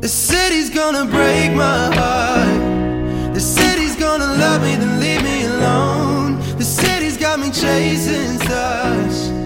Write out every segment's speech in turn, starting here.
The city's gonna break my heart. The city's gonna love me, then leave me alone. The city's got me chasing stars.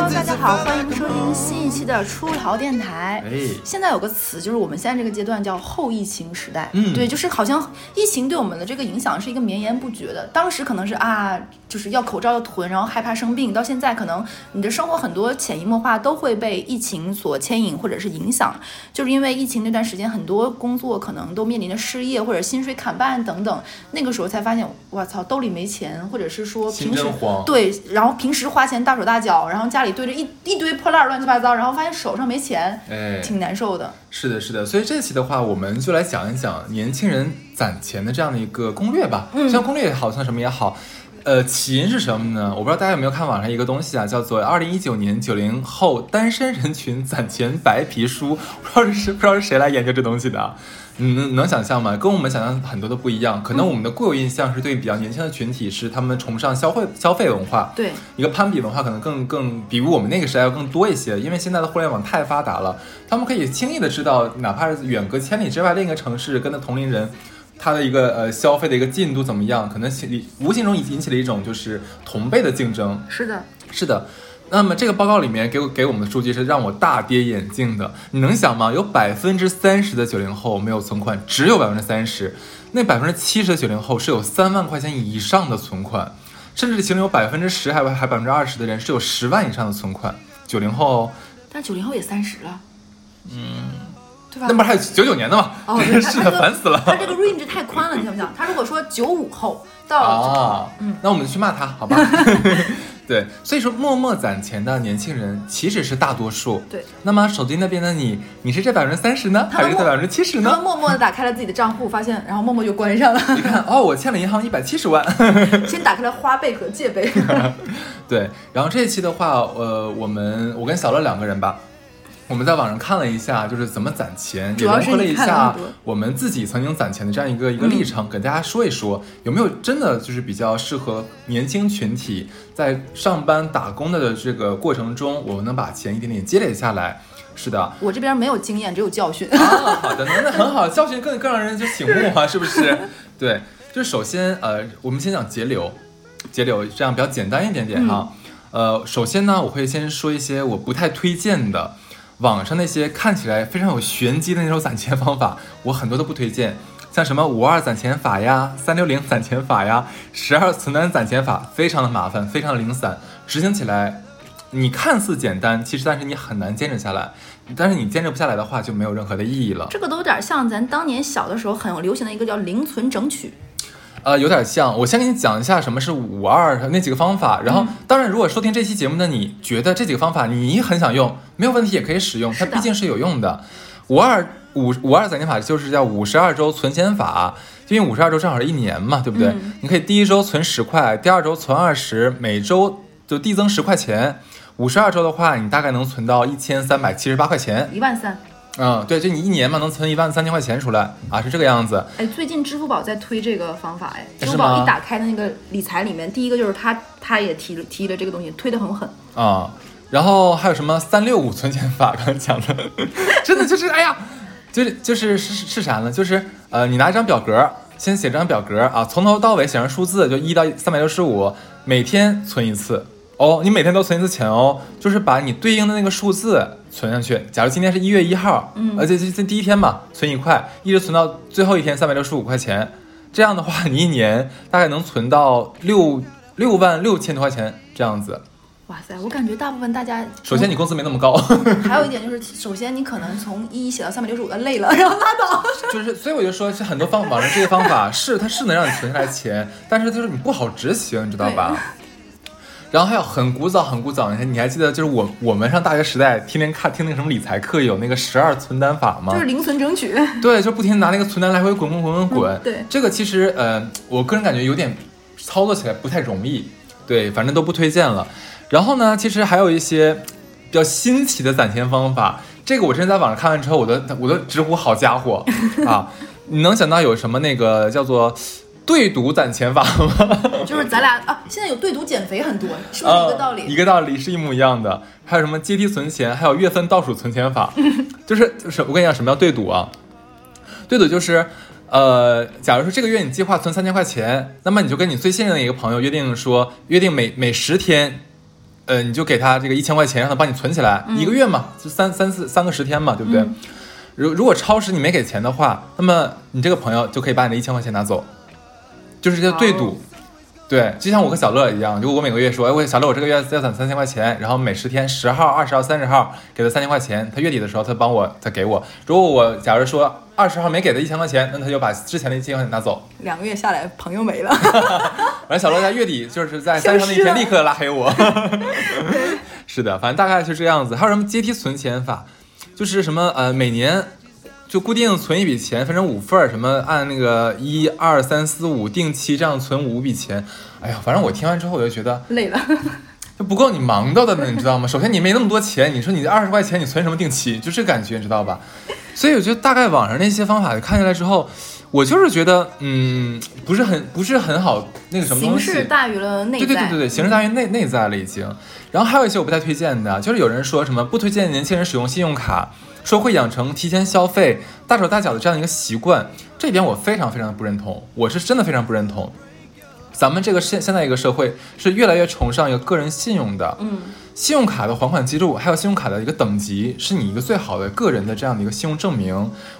Hello，大家好，欢迎收听新一期的出逃电台。哎现在有个词，就是我们现在这个阶段叫后疫情时代。嗯对，就是好像疫情对我们的这个影响是一个绵延不绝的。当时可能是啊，就是要口罩要囤，然后害怕生病。到现在，可能你的生活很多潜移默化都会被疫情所牵引或者是影响。就是因为疫情那段时间，很多工作可能都面临着失业或者薪水砍半等等。那个时候才发现，我操，兜里没钱，或者是说平时对，然后平时花钱大手大脚，然后家里堆着一一堆破烂儿乱七八糟，然后发现手上没钱，哎，挺难受的。是的，是的，所以这期的话，我们就来讲一讲年轻人攒钱的这样的一个攻略吧。嗯像攻略也好，像什么也好，呃，起因是什么呢？我不知道大家有没有看网上一个东西啊，叫做《二零一九年九零后单身人群攒钱白皮书》，不知道是不知道是谁来研究这东西的啊。你能能想象吗？跟我们想象很多都不一样。可能我们的固有印象是对比较年轻的群体是他们崇尚消费消费文化，对，一个攀比文化可能更更比我们那个时代要更多一些，因为现在的互联网太发达了，他们可以轻易的知道，哪怕是远隔千里之外另一个城市跟的同龄人，他的一个呃消费的一个进度怎么样，可能起无形中引起了一种就是同辈的竞争。是的，是的，那么这个报告里面给我给我们的数据是让我大跌眼镜的。你能想吗？有百分之三十的九零后没有存款，只有百分之三十。那百分之七十的九零后是有三万块钱以上的存款，甚至其中有百分之十还还百分之二十的人是有十万以上的存款。九零后，但九零后也三十了，嗯，对吧？那不是还有九九年的吗？哦，真是的，烦死了。他这个 range 太宽了，你想不想？他如果说九五后到啊，嗯，那我们就去骂他，好吧？对，所以说默默攒钱的年轻人其实是大多数。对，那么手机那边的你，你是这百分之三十呢，还是这百分之七十呢？默默的打开了自己的账户，发现，然后默默就关上了，你看，哦，我欠了银行一百七十万。先打开了花呗和借呗。对，然后这一期的话，呃，我们我跟小乐两个人吧，我们在网上看了一下，就是怎么攒钱，也融合了一下我们自己曾经攒钱的这样一个一个历程，给大家说一说，有没有真的就是比较适合年轻群体在上班打工的这个过程中，我们能把钱一点点积累下来。是的，我这边没有经验，只有教训。啊，好的，那那很好，教训更更让人就醒目啊，是不是？对，就是首先呃，我们先讲节流，节流这样比较简单一点点哈。呃，首先呢，我会先说一些我不太推荐的，网上那些看起来非常有玄机的那种攒钱方法，我很多都不推荐。像什么五二攒钱法呀、三六零攒钱法呀、十二存单攒钱法，非常的麻烦，非常零散，执行起来你看似简单，其实但是你很难坚持下来。但是你坚持不下来的话，就没有任何的意义了。这个都有点像咱当年小的时候很流行的一个叫零存整取。呃，有点像。我先给你讲一下什么是五二那几个方法，然后当然，如果收听这期节目的你觉得这几个方法你很想用，没有问题，也可以使用，它毕竟是有用的。五二五五二攒钱法就是叫五十二周存钱法，因为五十二周正好是一年嘛，对不对？嗯你可以第一周存十块，第二周存二十，每周就递增十块钱。五十二周的话，你大概能存到一千三百七十八块钱。一万三，嗯，对，就你一年嘛，能存一万三千块钱出来啊，是这个样子。哎，最近支付宝在推这个方法，哎，支付宝一打开的那个理财里面，第一个就是他，他也提了提了这个东西，推的很狠。啊、然后还有什么三六五存钱法？刚刚讲的，真的就是哎呀，就是就是是是是啥呢？就是呃，你拿一张表格，先写张表格啊，从头到尾写上数字，就一到三百六十五，每天存一次哦，你每天都存一次钱哦，就是把你对应的那个数字存上去。假如今天是一月一号，嗯而且这这第一天嘛，存一块，一直存到最后一天三百六十五块钱，这样的话，你一年大概能存到六六万六千多块钱这样子。哇塞，我感觉大部分大家，首先你工资没那么高，还有一点就是，首先你可能从一写到三百六十五的累了，然后拉倒。就是所以我就说，是很多方网上这些方法是它是能让你存下来钱，但是就是你不好执行，你知道吧？然后还有很古早很古早，你还你还记得就是我我们上大学时代天天看听那个什么理财课有那个十二存单法吗？就是零存整取。对，就不停拿那个存单来回滚滚滚滚滚。嗯对这个其实呃，我个人感觉有点操作起来不太容易。对，反正都不推荐了。然后呢，其实还有一些比较新奇的攒钱方法。这个我之前在网上看完之后，我都我都直呼好家伙啊！你能想到有什么那个叫做对赌攒钱法吗？就是咱俩啊，现在有对赌减肥很多，是不是一个道理？啊一个道理是一模一样的。还有什么阶梯存钱，还有月份倒数存钱法，就是就是我跟你讲什么叫对赌啊？对赌就是。呃，假如说这个月你计划存三千块钱，那么你就跟你最信任的一个朋友约定说，约定每每十天，呃，你就给他这个一千块钱，让他帮你存起来，一个月嘛，就三三四三个十天嘛，对不对？如如果超时你没给钱的话，那么你这个朋友就可以把你的一千块钱拿走，就是这个对赌。对，就像我和小乐一样，就我每个月说，哎，我小乐，我这个月要攒三千块钱，然后每十天十号、二十号、三十号给他三千块钱，他月底的时候他帮我，他给我。如果我假如说二十号没给他一千块钱，那他就把之前的一千块钱拿走。两个月下来，朋友没了。完了，小乐在月底就是在三十号那天立刻拉黑我。是的，反正大概就这样子。还有什么阶梯存钱法，就是什么呃，每年就固定存一笔钱，分成五份儿，什么按那个一二三四五定期这样存五笔钱。哎呀，反正我听完之后我就觉得累了。就不够你忙到的呢，你知道吗？首先你没那么多钱，你说你这二十块钱你存什么定期，就这感觉，你知道吧？所以我觉得大概网上那些方法看下来之后，我就是觉得嗯，不是很不是很好那个什么东西。形式大于了内在。对对对对对，形式大于内内在了已经。然后还有一些我不太推荐的，就是有人说什么不推荐年轻人使用信用卡，说会养成提前消费、大手大脚的这样一个习惯，这点我非常非常的不认同，我是真的非常不认同。咱们这个现现在一个社会是越来越崇尚一个个人信用的，嗯，信用卡的还款记录，还有信用卡的一个等级，是你一个最好的个人的这样的一个信用证明。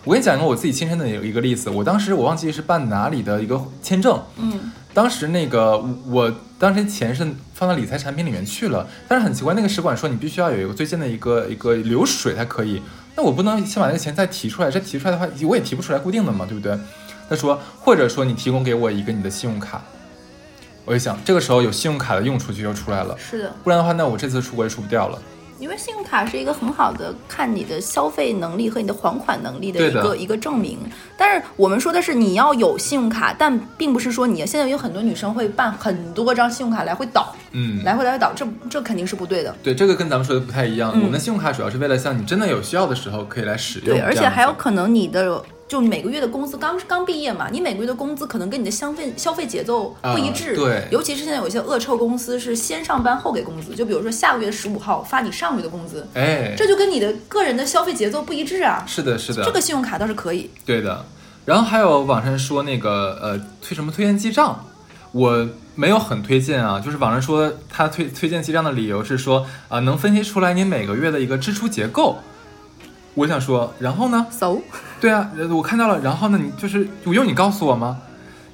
我跟你讲一个我自己亲身的一个例子，我当时我忘记是办哪里的一个签证，嗯，当时那个我当时钱是放到理财产品里面去了，但是很奇怪，那个使馆说你必须要有一个最近的一个一个流水才可以，那我不能先把那个钱再提出来，再提出来的话我也提不出来固定的嘛，对不对？他说或者说你提供给我一个你的信用卡。我就想，这个时候有信用卡的用处就又出来了，是的，不然的话，那我这次出国也出不掉了。因为信用卡是一个很好的看你的消费能力和你的还款能力的一个一个证明。但是我们说的是你要有信用卡，但并不是说你现在有很多女生会办很多张信用卡来回倒，嗯，来回来回倒，这这肯定是不对的。对，这个跟咱们说的不太一样。嗯我们的信用卡主要是为了像你真的有需要的时候可以来使用，对，而且还有可能你的就每个月的工资刚刚毕业嘛，你每个月的工资可能跟你的消费消费节奏不一致。啊对尤其是现在有一些恶臭公司是先上班后给工资，就比如说下个月十五号发你上个月的工资，哎，这就跟你的个人的消费节奏不一致啊。是的，是的，这个信用卡倒是可以。对的。然后还有网上说那个呃推什么推荐记账，我没有很推荐啊，就是网上说他推推荐记账的理由是说啊、能分析出来你每个月的一个支出结构。我想说，然后呢？So，对啊，呃我看到了，然后呢？你就是我用你告诉我吗？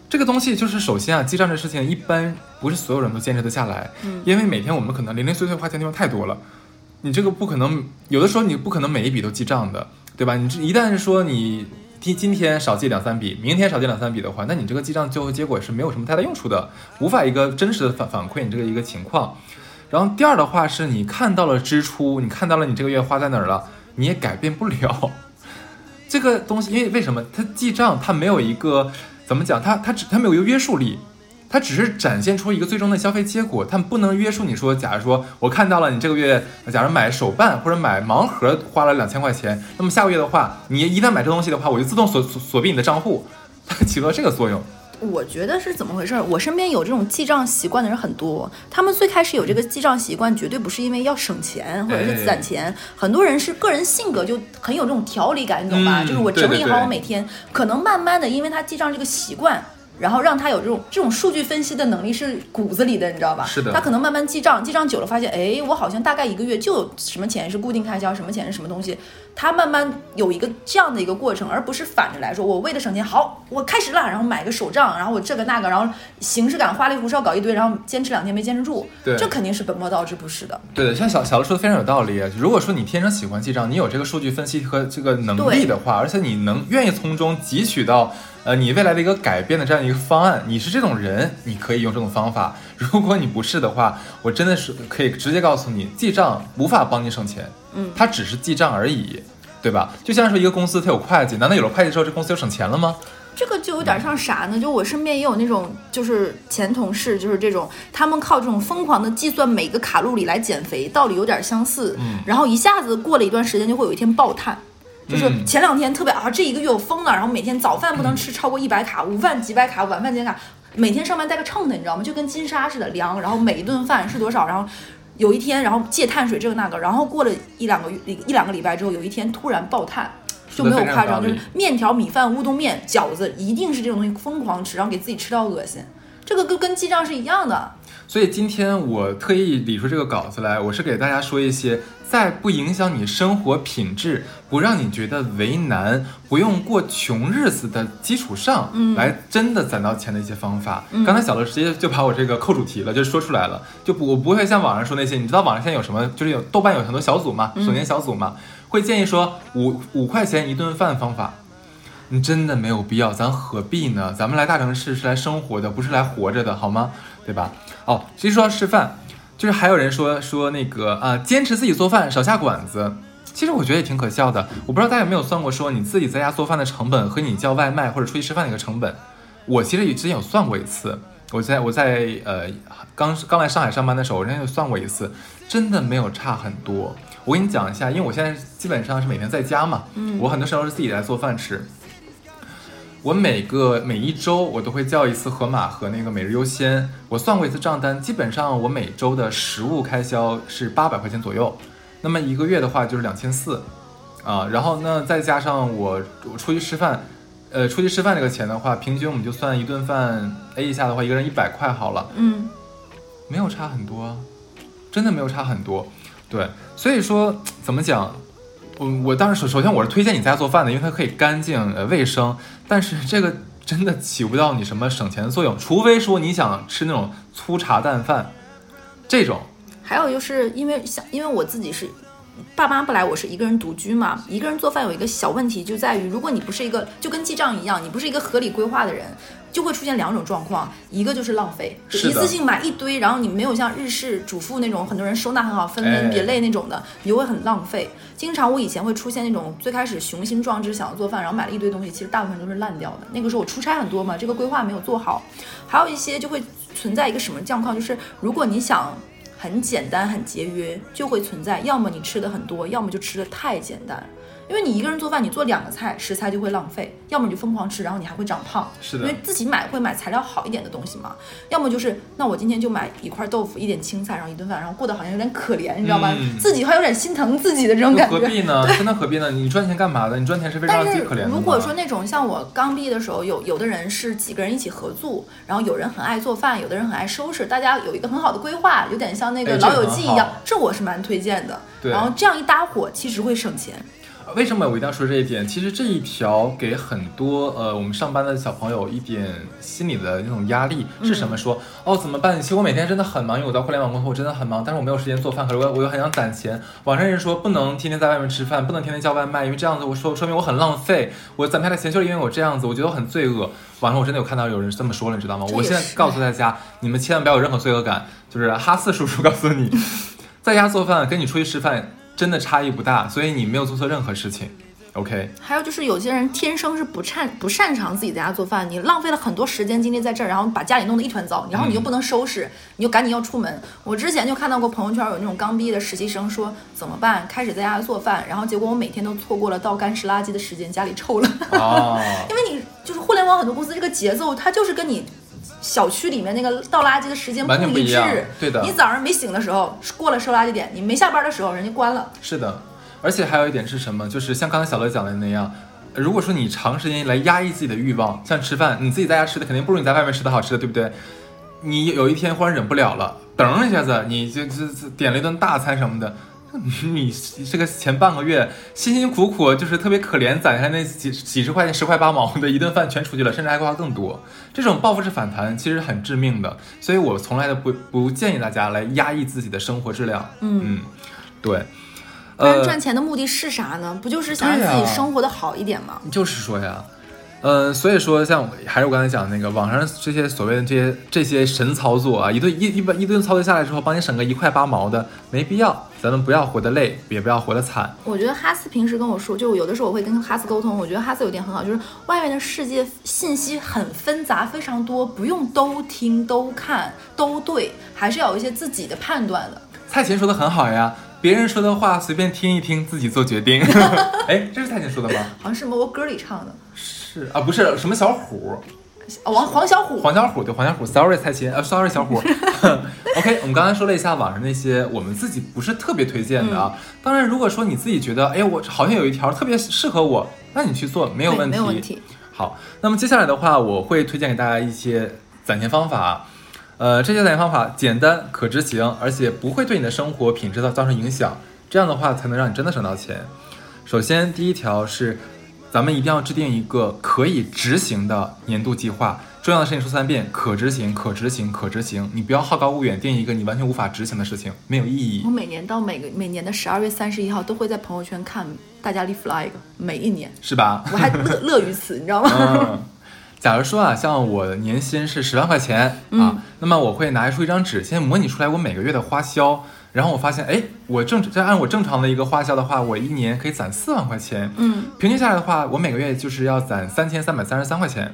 这个东西就是首先啊，记账这事情一般不是所有人都坚持得下来，嗯因为每天我们可能零零碎碎花钱的地方太多了，你这个不可能，有的时候你不可能每一笔都记账的，对吧？你这一旦是说你今今天少记两三笔，明天少记两三笔的话，那你这个记账最后结果是没有什么太大用处的，无法一个真实的反反馈你这个一个情况。然后第二的话是你看到了支出，你看到了你这个月花在哪儿了，你也改变不了。这个东西，因为为什么它记账它没有一个怎么讲，它它只它没有一个约束力，它只是展现出一个最终的消费结果，它不能约束你说，假如说我看到了你这个月，假如买手办或者买盲盒花了两千块钱，那么下个月的话，你一旦买这东西的话，我就自动锁 锁锁闭你的账户，它起到这个作用。我觉得是怎么回事儿？我身边有这种记账习惯的人很多，他们最开始有这个记账习惯，绝对不是因为要省钱或者是攒钱，很多人是个人性格就很有这种条理感，你懂吧？嗯就是我整理好我每天，可能慢慢的，因为他记账这个习惯。然后让他有这种这种数据分析的能力是骨子里的，你知道吧？是的他可能慢慢记账，记账久了发现，哎，我好像大概一个月就有什么钱是固定开销，什么钱是什么东西。他慢慢有一个这样的一个过程，而不是反着来说，我为了省钱，好，我开始了，然后买个手账，然后我这个那个，然后形式感花里胡哨搞一堆，然后坚持两天没坚持住，对这肯定是本末倒置，不是的。对的，像小小乐说的非常有道理。如果说你天生喜欢记账，你有这个数据分析和这个能力的话，而且你能愿意从中汲取到呃你未来的一个改变的这样一个方案，你是这种人，你可以用这种方法。如果你不是的话，我真的是可以直接告诉你，记账无法帮你省钱，嗯它只是记账而已。对吧？就像说一个公司它有会计，难道有了会计之后，这公司就省钱了吗？这个就有点像啥呢？就我身边也有那种，就是前同事，就是这种，他们靠这种疯狂的计算每个卡路里来减肥，道理有点相似。嗯然后一下子过了一段时间，就会有一天爆碳。就是嗯前两天特别啊，这一个月我疯了，然后每天早饭不能吃超过一百卡，午饭几百卡，晚饭几百卡，每天上班带个秤的，你知道吗？就跟金沙似的量，然后每一顿饭是多少，然后。有一天，然后戒碳水这个那个，然后过了一两个月一两个礼拜之后，有一天突然爆碳，就没有夸张，就是面条、米饭、乌冬面、饺子，一定是这种东西疯狂吃，然后给自己吃到恶心。这个跟跟记账是一样的。所以今天我特意理出这个稿子来，我是给大家说一些在不影响你生活品质、不让你觉得为难、不用过穷日子的基础上，嗯来真的攒到钱的一些方法。刚才小乐直接就把我这个扣主题了，就说出来了，就不我不会像网上说那些，你知道网上现在有什么，就是有豆瓣有很多小组嘛，嗯首年小组嘛，会建议说五五块钱一顿饭方法。你真的没有必要，咱何必呢？咱们来大城市是来生活的，不是来活着的，好吗？对吧？哦，其实说到吃饭，就是还有人说说那个啊、坚持自己做饭，少下馆子。其实我觉得也挺可笑的。我不知道大家有没有算过，说你自己在家做饭的成本和你叫外卖或者出去吃饭的一个成本。我其实之前有算过一次，我在我在呃刚刚来上海上班的时候，我之前有算过一次，真的没有差很多。我跟你讲一下，因为我现在基本上是每天在家嘛，嗯我很多时候是自己来做饭吃。我每个每一周我都会叫一次盒马和那个每日优先，我算过一次账单，基本上我每周的食物开销是八百块钱左右，那么一个月的话就是两千四，啊，然后呢再加上我我出去吃饭，呃，出去吃饭这个钱的话，平均我们就算一顿饭 A 一下的话，一个人一百块好了，嗯，没有差很多啊，真的没有差很多。对，所以说怎么讲，我我当时首首先我是推荐你在家做饭的，因为它可以干净呃卫生，但是这个真的起不到你什么省钱的作用，除非说你想吃那种粗茶淡饭，这种。还有就是因为像因为我自己是爸妈不来，我是一个人独居嘛，一个人做饭有一个小问题就在于，如果你不是一个就跟记账一样，你不是一个合理规划的人。就会出现两种状况，一个就是浪费，一次性买一堆，然后你没有像日式主妇那种很多人收纳很好、分哎门别类那种的，你就会很浪费。经常我以前会出现那种最开始雄心壮志想要做饭，然后买了一堆东西，其实大部分都是烂掉的。那个时候我出差很多嘛，这个规划没有做好，还有一些就会存在一个什么状况，就是如果你想很简单、很节约，就会存在要么你吃的很多，要么就吃的太简单。因为你一个人做饭，你做两个菜，食材就会浪费；要么你就疯狂吃，然后你还会长胖。是的因为自己买会买材料好一点的东西嘛。要么就是，那我今天就买一块豆腐，一点青菜，然后一顿饭，然后过得好像有点可怜，你知道吗？嗯自己还有点心疼自己的这种感觉。何必呢？真的何必呢？你赚钱干嘛的？你赚钱是为了让但是自己可怜的吗如果说那种像我刚毕业的时候，有有的人是几个人一起合租，然后有人很爱做饭，有的人很爱收拾，大家有一个很好的规划，有点像那个《老友记》一样这我是蛮推荐的。对然后这样一搭伙，其实会省钱。为什么我一定要说这一点？其实这一条给很多呃我们上班的小朋友一点心理的那种压力是什么说？哦怎么办？其实我每天真的很忙，因为我在互联网公司，我真的很忙，但是我没有时间做饭，可是我我又很想攒钱。网上人说不能天天在外面吃饭，不能天天叫外卖，因为这样子我说说明我很浪费，我攒下来钱就是因为我这样子，我觉得我很罪恶。网上我真的有看到有人这么说了，你知道吗？我现在告诉大家，你们千万不要有任何罪恶感，就是哈四叔叔告诉你，在家做饭跟你出去吃饭真的差异不大，所以你没有做错任何事情。OK，还有就是有些人天生是不擅不擅长自己在家做饭，你浪费了很多时间精力在这儿，然后把家里弄得一团糟，然后你又不能收拾，你就赶紧要出门。我之前就看到过朋友圈有那种刚毕业的实习生说怎么办，开始在家做饭，然后结果我每天都错过了倒干湿垃圾的时间，家里臭了。哦，因为你就是互联网很多公司这个节奏，它就是跟你小区里面那个倒垃圾的时间不一致一样。对的你早上没醒的时候过了收垃圾点，你没下班的时候人家关了。是的，而且还有一点是什么？就是像刚才小乐讲的那样，如果说你长时间来压抑自己的欲望，像吃饭，你自己在家吃的肯定不如你在外面吃的好吃的，对不对？你有一天忽然忍不了了，噔一下子，你就就就点了一顿大餐什么的。你这个前半个月辛辛苦苦，就是特别可怜攒下来那几几十块钱、十块八毛的一顿饭全出去了，甚至还花更多。这种报复式反弹其实很致命的，所以我从来都不不建议大家来压抑自己的生活质量。嗯对。不然呃，赚钱的目的是啥呢？不就是想让自己生活的好一点吗？就是说呀，呃，所以说像我还是我刚才讲的那个网上这些所谓的这些这些神操作啊，一顿一一般一顿操作下来之后，帮你省个一块八毛的，没必要。咱们不要活得累，也不要活得惨。我觉得哈斯平时跟我说，就有的时候我会跟哈斯沟通，我觉得哈斯有点很好，就是外面的世界信息很纷杂，非常多，不用都听、都看、都对，还是要有一些自己的判断的。蔡琴说的很好呀，别人说的话随便听一听，自己做决定。哎，这是蔡琴说的吗？好像是某个歌里唱的。是啊，不是什么小虎，哦，王黄小虎，黄小虎对黄小虎，sorry 蔡琴，呃，sorry 小虎。OK，我们刚才说了一下网上那些我们自己不是特别推荐的啊。当然，如果说你自己觉得，哎，我好像有一条特别适合我，那你去做没有问题。没有问题。好，那么接下来的话，我会推荐给大家一些攒钱方法。呃，这些攒钱方法简单可执行，而且不会对你的生活品质造造成影响。这样的话，才能让你真的省到钱。首先，第一条是，咱们一定要制定一个可以执行的年度计划。重要的事情说三遍：可执行，可执行，可执行。你不要好高骛远，定一个你完全无法执行的事情，没有意义。我每年到每个每年的十二月三十一号，都会在朋友圈看大家立 flag，每一年是吧？我还乐乐于此，你知道吗？假如说啊，像我年薪是十万块钱啊，那么我会拿出一张纸，先模拟出来我每个月的花销，然后我发现，哎，我正再按我正常的一个花销的话，我一年可以攒四万块钱，嗯，平均下来的话，我每个月就是要攒三千三百三十三块钱。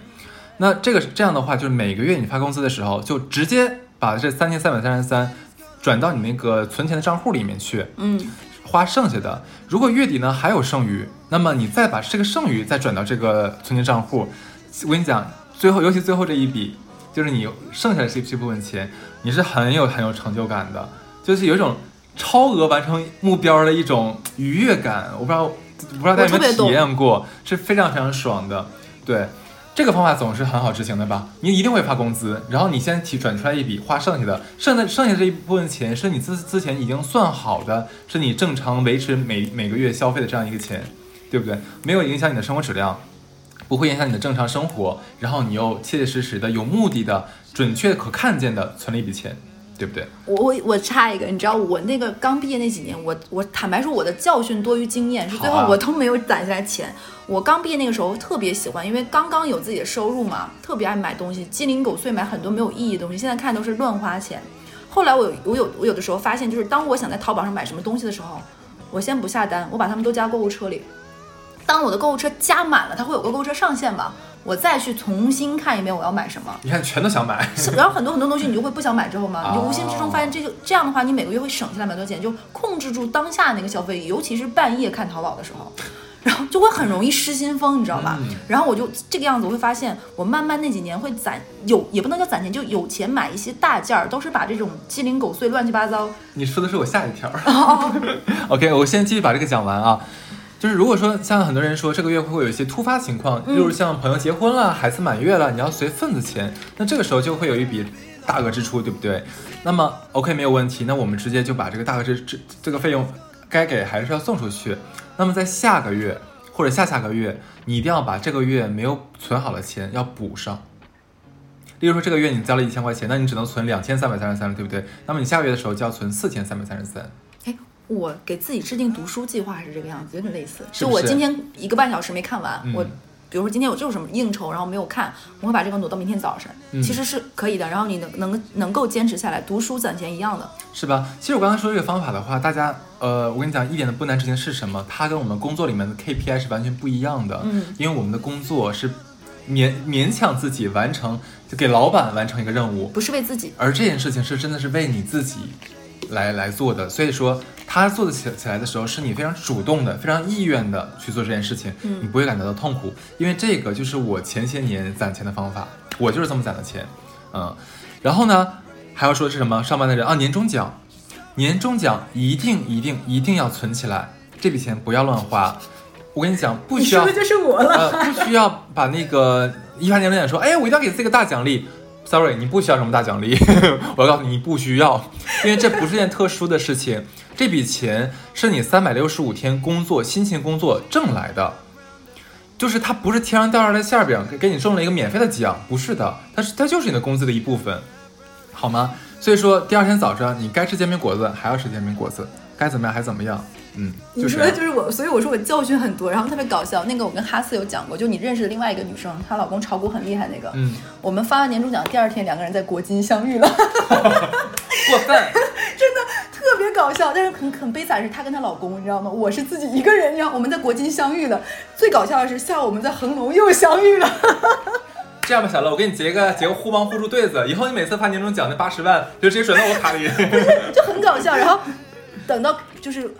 那这个这样的话，就是每个月你发工资的时候，就直接把这三千三百三十三转到你那个存钱的账户里面去，嗯，花剩下的。如果月底呢还有剩余，那么你再把这个剩余再转到这个存钱账户。我跟你讲，最后尤其最后这一笔，就是你剩下的这这部分钱，你是很有很有成就感的，就是有一种超额完成目标的一种愉悦感。我不知道，不知道大家有没有体验过，是非常非常爽的。对，这个方法总是很好执行的吧？你一定会发工资，然后你先提转出来一笔，花剩下的，剩的剩下这一部分钱是你之之前已经算好的，是你正常维持每每个月消费的这样一个钱，对不对？没有影响你的生活质量。不会影响你的正常生活，然后你又切切实实的、有目的的、准确可看见的存了一笔钱，对不对？我我我插一个，你知道我那个刚毕业那几年，我我坦白说我的教训多于经验，是最后我都没有攒下来钱。我刚毕业那个时候特别喜欢，因为刚刚有自己的收入嘛，特别爱买东西，鸡零狗碎买很多没有意义的东西。现在看都是乱花钱。后来我有我有我有的时候发现，就是当我想在淘宝上买什么东西的时候，我先不下单，我把它们都加购物车里。当我的购物车加满了，它会有个购物车上限吧？我再去重新看一遍我要买什么。你看，全都想买。然后很多很多东西你就会不想买之后嘛，你就无形之中发现这就这样的话，你每个月会省下来蛮多钱，就控制住当下那个消费，尤其是半夜看淘宝的时候，然后就会很容易失心疯，你知道吧？然后我就这个样子，我会发现我慢慢那几年会攒有，也不能叫攒钱，就有钱买一些大件儿，都是把这种鸡零狗碎、乱七八糟。你说的是我下一条。OK，我先继续把这个讲完啊。就是如果说像很多人说这个月会有一些突发情况，例如像朋友结婚了、孩子满月了，你要随份子钱，那这个时候就会有一笔大额支出，对不对？那么 OK 没有问题，那我们直接就把这个大额支支这个费用该给还是要送出去。那么在下个月或者下下个月，你一定要把这个月没有存好的钱要补上。例如说这个月你交了一千块钱，那你只能存两千三百三十三了，对不对？那么你下个月的时候就要存四千三百三十三。我给自己制定读书计划是这个样子，有点类似。就我今天一个半小时没看完，我比如说今天我就是什么应酬，然后没有看，我会把这个挪到明天早晨。其实是可以的，然后你能能能够坚持下来，读书攒钱一样的，是吧？其实我刚才说这个方法的话，大家呃，我跟你讲一点都不难执行是什么？它跟我们工作里面的 KPI 是完全不一样的。嗯，因为我们的工作是勉勉强自己完成，就给老板完成一个任务，不是为自己。而这件事情是真的是为你自己来来做的，所以说。他做的起起来的时候，是你非常主动的、非常意愿的去做这件事情，你不会感觉到痛苦，因为这个就是我前些年攒钱的方法，我就是这么攒的钱，嗯，然后呢，还要说是什么？上班的人啊，年终奖，年终奖一定一定一定要存起来，这笔钱不要乱花。我跟你讲，不需要，就是我了，不需要把那个一发年终奖说，哎，我一定要给自己个大奖励。Sorry，你不需要什么大奖励，我告诉你，你不需要，因为这不是件特殊的事情。这笔钱是你三百六十五天工作、辛勤工作挣来的，就是它不是天上掉下来的馅饼，给给你中了一个免费的奖，不是的，它是它就是你的工资的一部分，好吗？所以说第二天早上你该吃煎饼果子还要吃煎饼果子，该怎么样还怎么样。嗯，你说就是我，所以我说我教训很多，然后特别搞笑。那个我跟哈斯有讲过，就你认识的另外一个女生，她老公炒股很厉害那个。嗯，我们发完年终奖第二天，两个人在国金相遇了，过分，真的特别搞笑。但是很很悲惨，是她跟她老公，你知道吗？我是自己一个人，你知道我们在国金相遇了。最搞笑的是下午我们在恒隆又相遇了。这样吧，小乐，我给你结个结个互帮互助对子，以后你每次发年终奖那八十万就直接转到我卡里，就很搞笑。然后等到。就是嗯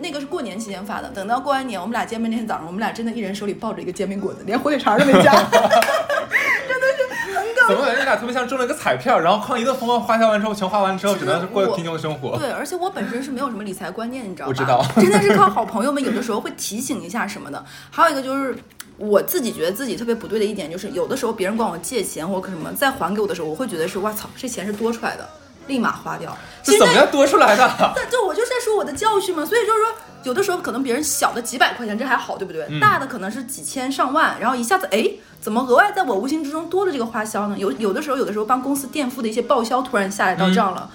那个是过年期间发的，等到过完年我们俩见面那天早上，我们俩真的一人手里抱着一个煎饼果子，连火腿肠都没夹，真的是很搞怎么感觉你俩特别像中了一个彩票，然后靠一顿疯狂花销完之后，全花完之后，只能是过我贫穷的生活。对，而且我本身是没有什么理财观念，你知道吧？我知道 真的是靠好朋友们有的时候会提醒一下什么的。还有一个就是。我自己觉得自己特别不对的一点就是，有的时候别人管我借钱或者什么再还给我的时候，我会觉得是哇操，这钱是多出来的，立马花掉。这怎么样多出来的？但就我就是在说我的教训嘛，所以就是说，有的时候可能别人小的几百块钱这还好，对不对？嗯大的可能是几千上万，然后一下子哎，怎么额外在我无形之中多了这个花销呢？有有的时候，有的时候帮公司垫付的一些报销突然下来到账了。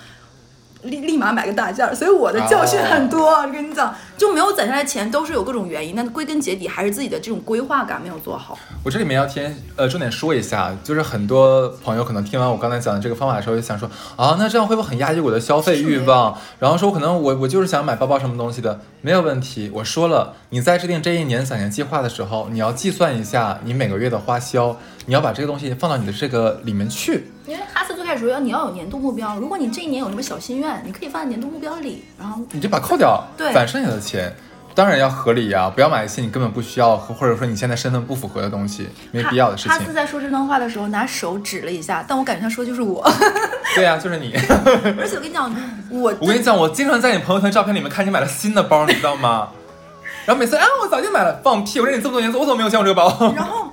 立立马买个大件儿，所以我的教训很多。我跟你讲，就没有攒下来钱，都是有各种原因。但归根结底还是自己的这种规划感没有做好。我这里面要添呃重点说一下，就是很多朋友可能听完我刚才讲的这个方法的时候，就想说啊，那这样会不会很压抑我的消费欲望？然后说可能我我就是想买包包什么东西的，没有问题。我说了，你在制定这一年攒钱计划的时候，你要计算一下你每个月的花销，你要把这个东西放到你的这个里面去。因为哈斯最开始说要你要有年度目标，如果你这一年有什么小心愿，你可以放在年度目标里，然后你就把它扣掉，对攒剩下的钱。当然要合理呀、不要买一些你根本不需要，或者说你现在身份不符合的东西，没必要的事情哈斯。在说这段话的时候，拿手指了一下，但我感觉他说的就是我。对呀、就是你。而且我跟你讲，我 我跟你讲，我经常在你朋友圈照片里面看你买了新的包，你知道吗？然后每次啊，我早就买了，放屁！我认识你这么多年，我怎么没有见过这个包？然后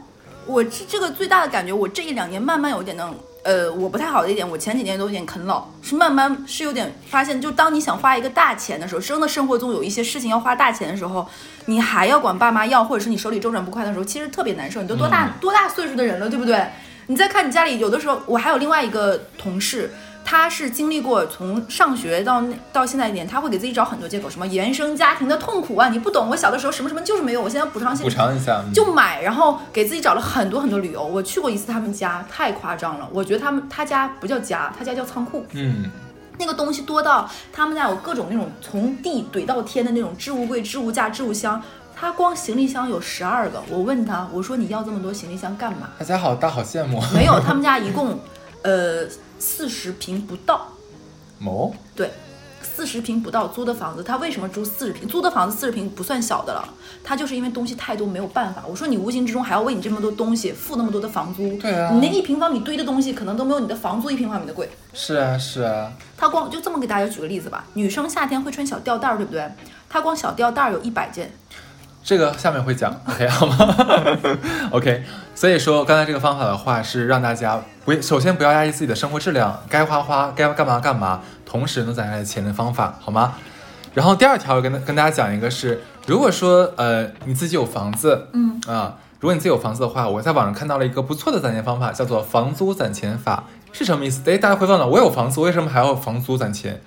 我这这个最大的感觉，我这一两年慢慢有点那种，呃，我不太好的一点，我前几年都有点啃老，是慢慢是有点发现，就当你想花一个大钱的时候，真的生活中有一些事情要花大钱的时候，你还要管爸妈要，或者是你手里周转不快的时候，其实特别难受。你都多大、嗯多大岁数的人了，对不对？你再看你家里，有的时候我还有另外一个同事。他是经历过从上学到那到现在一点，他会给自己找很多借口，什么原生家庭的痛苦啊，你不懂，我小的时候什么什么就是没有，我现在补偿现补偿一下，嗯就买，然后给自己找了很多很多理由。我去过一次他们家，太夸张了。我觉得他们他家不叫家，他家叫仓库。嗯，那个东西多到他们家有各种那种从地怼到天的那种置物柜、置物架、置物箱。他光行李箱有十二个。我问他，我说你要这么多行李箱干嘛？他家好大，好羡慕。没有，他们家一共呃四十平不到。哦对，四十平不到租的房子，他为什么租四十平？租的房子四十平不算小的了，他就是因为东西太多没有办法。我说你无形之中还要为你这么多东西付那么多的房租，对啊你那一平方米堆的东西可能都没有你的房租一平方米的贵。是啊是啊，他光就这么给大家举个例子吧，女生夏天会穿小吊带儿，对不对？他光小吊带儿有一百件，这个下面会讲，OK 好吗？OK，所以说刚才这个方法的话是让大家不首先不要压抑自己的生活质量，该花花，该干嘛干嘛，同时能攒下来钱的方法，好吗？然后第二条跟跟大家讲一个是，如果说呃你自己有房子，嗯啊，如果你自己有房子的话，我在网上看到了一个不错的攒钱方法，叫做房租攒钱法，是什么意思？哎，大家会问了，我有房子，为什么还要房租攒钱？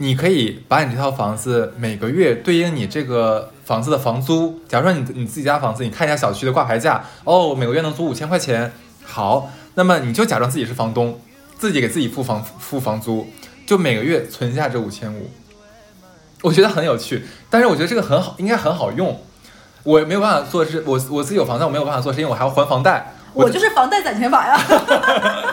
你可以把你这套房子每个月对应你这个房子的房租，假如说你你自己家房子，你看一下小区的挂牌价，哦，每个月能租五千块钱，好，那么你就假装自己是房东，自己给自己付房付房租，就每个月存下这五千五，我觉得很有趣，但是我觉得这个很好，应该很好用。我没有办法做是，我我自己有房贷，我没有办法做，是因为我还要还房贷。我就是房贷攒钱法呀，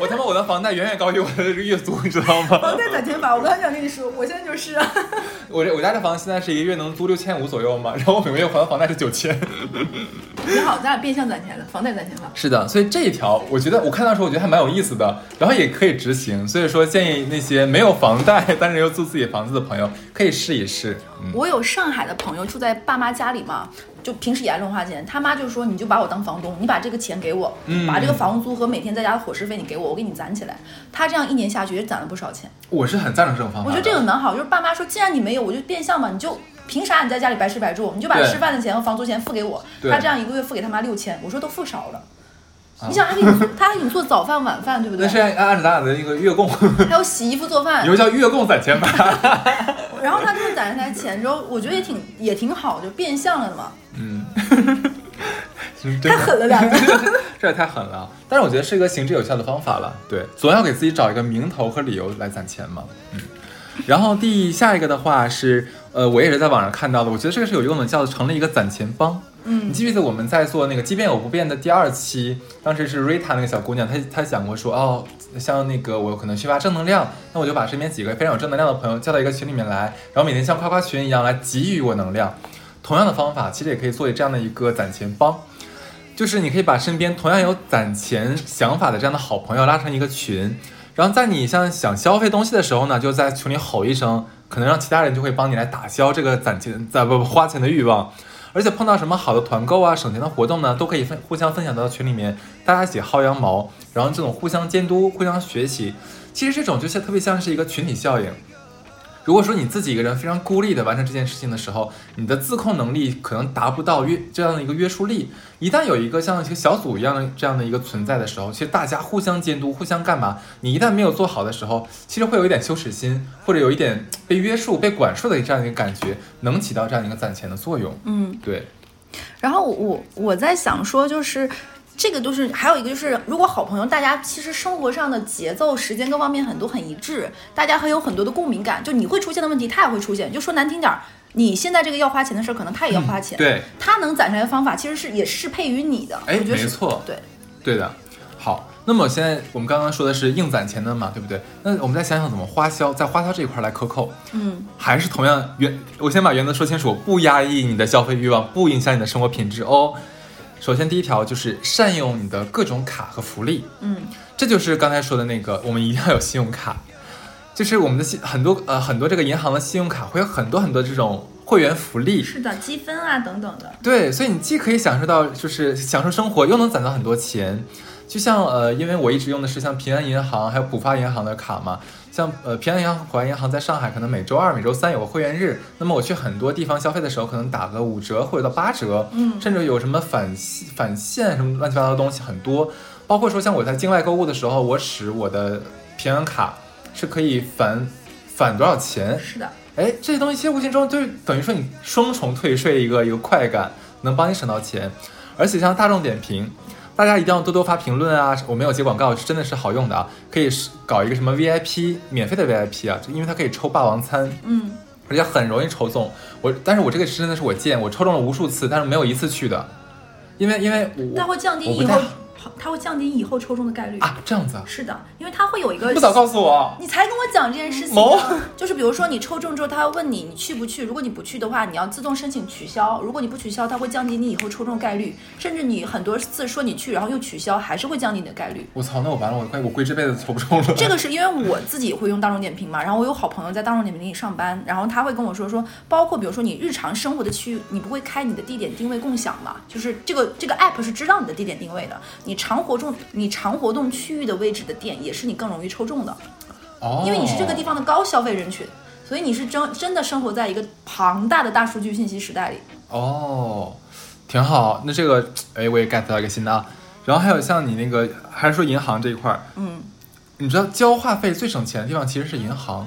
我他妈我的房贷远远高于我的这个月租，你知道吗？房贷攒钱法。我刚才想跟你说，我现在就是啊。我这我家这房子现在是一个月能租六千五左右嘛，然后我每个月还的房贷是九千。挺好，咱俩变相攒钱了，房贷攒钱法。是的，所以这一条我觉得我看到的时候我觉得还蛮有意思的，然后也可以执行。所以说建议那些没有房贷但是又租自己房子的朋友可以试一试。嗯，我有上海的朋友住在爸妈家里嘛，就平时也爱乱花钱。他妈就说，你就把我当房东，你把这个钱给我，嗯把这个房租和每天在家的伙食费你给我，我给你攒起来。他这样一年下去也攒了不少钱。我是很赞成这种方法。我觉得这个蛮好，就是爸妈说，既然你没有，我就变相嘛，你就凭啥你在家里白吃白住？你就把吃饭的钱和房租钱付给我。他这样一个月付给他妈六千，我说都付少了。啊你想，他给你，他还给你做早饭晚饭，对不对那？是按按照咱俩的一个月供，还有洗衣服做饭有，个叫月供攒钱法。然后他就是攒下来钱之后，我觉得也挺也挺好，就变相了的嘛。嗯，太狠了，两个人。这也太狠了。但是我觉得是一个行之有效的方法了。对，总要给自己找一个名头和理由来攒钱嘛。嗯。然后第下一个的话是，呃，我也是在网上看到的，我觉得这个是有用的，叫成了一个攒钱帮。嗯你记不记得我们在做那个《即便有不变》的第二期，当时是 Rita 那个小姑娘，她她讲过说，哦，像那个我可能缺乏正能量，那我就把身边几个非常有正能量的朋友叫到一个群里面来，然后每天像夸夸群一样来给予我能量。同样的方法，其实也可以做这样的一个攒钱帮，就是你可以把身边同样有攒钱想法的这样的好朋友拉成一个群，然后在你像想消费东西的时候呢，就在群里吼一声，可能让其他人就会帮你来打消这个攒钱攒不不花钱的欲望。而且碰到什么好的团购啊、省钱的活动呢，都可以分互相分享到群里面，大家一起薅羊毛，然后这种互相监督、互相学习，其实这种就像特别像是一个群体效应。如果说你自己一个人非常孤立的完成这件事情的时候，你的自控能力可能达不到约这样的一个约束力。一旦有一个像一个小组一样的这样的一个存在的时候，其实大家互相监督、互相干嘛，你一旦没有做好的时候，其实会有一点羞耻心，或者有一点被约束、被管束的这样一个感觉，能起到这样一个攒钱的作用。嗯，对，然后我我在想说，就是这个就是还有一个就是，如果好朋友大家其实生活上的节奏、时间各方面很多很一致，大家很有很多的共鸣感，就你会出现的问题，他也会出现。就说难听点儿，你现在这个要花钱的事儿，可能他也要花钱。对，他能攒下来的方法，其实是也适配于你的。哎我觉得是没错对，对的。好，那么现在我们刚刚说的是硬攒钱的嘛，对不对？那我们再想想怎么花销，在花销这一块来克扣。嗯，还是同样原，我先把原则说清楚，不压抑你的消费欲望，不影响你的生活品质哦。首先，第一条就是善用你的各种卡和福利，嗯，这就是刚才说的那个，我们一定要有信用卡，就是我们的信很多呃很多这个银行的信用卡会有很多很多这种会员福利，是的，积分啊等等的。对，所以你既可以享受到就是享受生活，又能攒到很多钱。就像呃，因为我一直用的是像平安银行还有浦发银行的卡嘛，像呃平安银行、浦发银行在上海可能每周二、每周三有个会员日，那么我去很多地方消费的时候，可能打个五折或者到八折，嗯甚至有什么返现返现什么乱七八糟的东西很多，包括说像我在境外购物的时候，我使我的平安卡是可以返返多少钱，是的，哎，这些东西其实无形中就等于说你双重退税一个一个快感，能帮你省到钱。而且像大众点评，大家一定要多多发评论啊！我没有接广告，是真的是好用的啊！可以搞一个什么 VIP 免费的 VIP 啊，因为它可以抽霸王餐，嗯，而且很容易抽中。我但是我这个是真的是我见我抽中了无数次，但是没有一次去的，因为因为我它会降低以后，它会降低以后抽中的概率。啊这样子啊，是的，因为它会有一个不早告诉我，你才跟我讲这件事情谋呢，就是比如说你抽中之后，他会问你你去不去，如果你不去的话，你要自动申请取消。如果你不取消，它会降低你以后抽中概率，甚至你很多次说你去，然后又取消，还是会降低你的概率。我操，那我完了，我快我估计这辈子抽不中了。这个 是因为我自己会用大众点评嘛，然后我有好朋友在大众点评里上班，然后他会跟我说说，包括比如说你日常生活的区域，你不会开你的地点定位共享嘛？就是这个这个 app 是知道你的地点定位的，你常活动你常活动区域的位置的店也是你更容易抽中的。哦，因为你是这个地方的高消费人群，所以你是真真的生活在一个庞大的大数据信息时代里。哦，挺好。那这个，哎，我也 get 到一个新的啊。然后还有像你那个，还是说银行这一块儿，嗯，你知道交话费最省钱的地方其实是银行，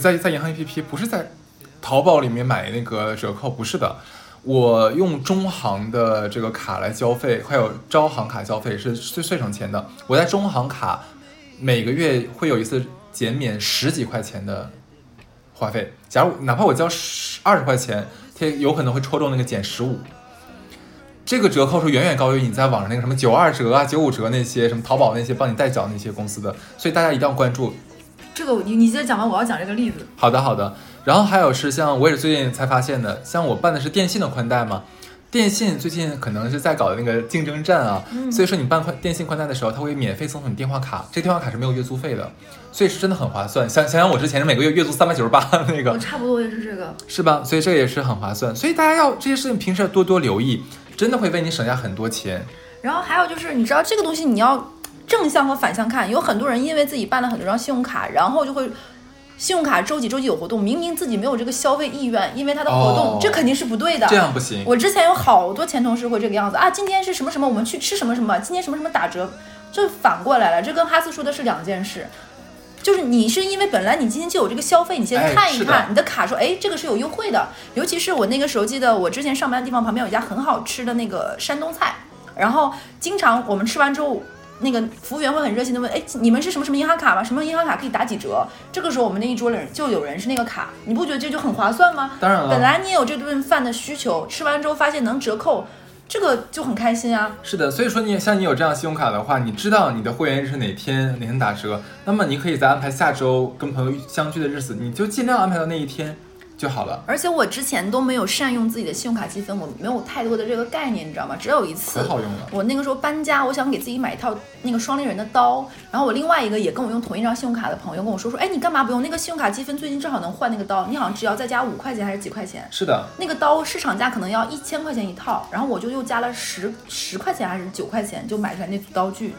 在在银行 APP 不是在淘宝里面买那个折扣，不是的。我用中行的这个卡来交费，还有招行卡交费是最最省钱的。我在中行卡每个月会有一次减免十几块钱的话费，假如哪怕我交十二十块钱，它有可能会抽中那个减十五。这个折扣是远远高于你在网上那个什么九二折啊、九五折那些什么淘宝那些帮你代缴那些公司的，所以大家一定要关注。这个你你接着讲完，我要讲这个例子。好的，好的。然后还有是像我也是最近才发现的，像我办的是电信的宽带嘛，电信最近可能是在搞那个竞争战啊，所以说你办宽电信宽带的时候，它会免费赠送你电话卡，这电话卡是没有月租费的，所以是真的很划算。想想想我之前是每个月月租三百九十八那个 我，差不多也是这个。是吧？所以这个也是很划算，所以大家要这些事情平时要多多留意，真的会为你省下很多钱。然后还有就是，你知道这个东西你要正向和反向看，有很多人因为自己办了很多张信用卡，然后就会。信用卡周几周几有活动，明明自己没有这个消费意愿，因为它的活动，哦这肯定是不对的。这样不行。我之前有好多前同事会这个样子啊，今天是什么什么，我们去吃什么什么，今天什么什么打折，这反过来了，这跟哈斯说的是两件事。就是你是因为本来你今天就有这个消费，你先看一看、你的卡说，哎，这个是有优惠的。尤其是我那个时候记得我之前上班的地方旁边有一家很好吃的那个山东菜，然后经常我们吃完之后。那个服务员会很热心的问，哎，你们是什么什么银行卡吗？什么银行卡可以打几折？这个时候我们那一桌人就有人是那个卡，你不觉得这就很划算吗？当然了本来你也有这顿饭的需求，吃完之后发现能折扣，这个就很开心啊。是的，所以说你像你有这样信用卡的话，你知道你的会员日是哪天哪天打折，那么你可以在安排下周跟朋友相聚的日子，你就尽量安排到那一天就好了。而且我之前都没有善用自己的信用卡积分，我没有太多的这个概念，你知道吗？只有一次可好用了，我那个时候搬家，我想给自己买一套那个双立人的刀，然后我另外一个也跟我用同一张信用卡的朋友跟我说说，哎，你干嘛不用那个信用卡积分？最近正好能换那个刀，你好像只要再加五块钱还是几块钱？是的，那个刀市场价可能要一千块钱一套，然后我就又加了十十块钱还是九块钱就买出来那组刀具，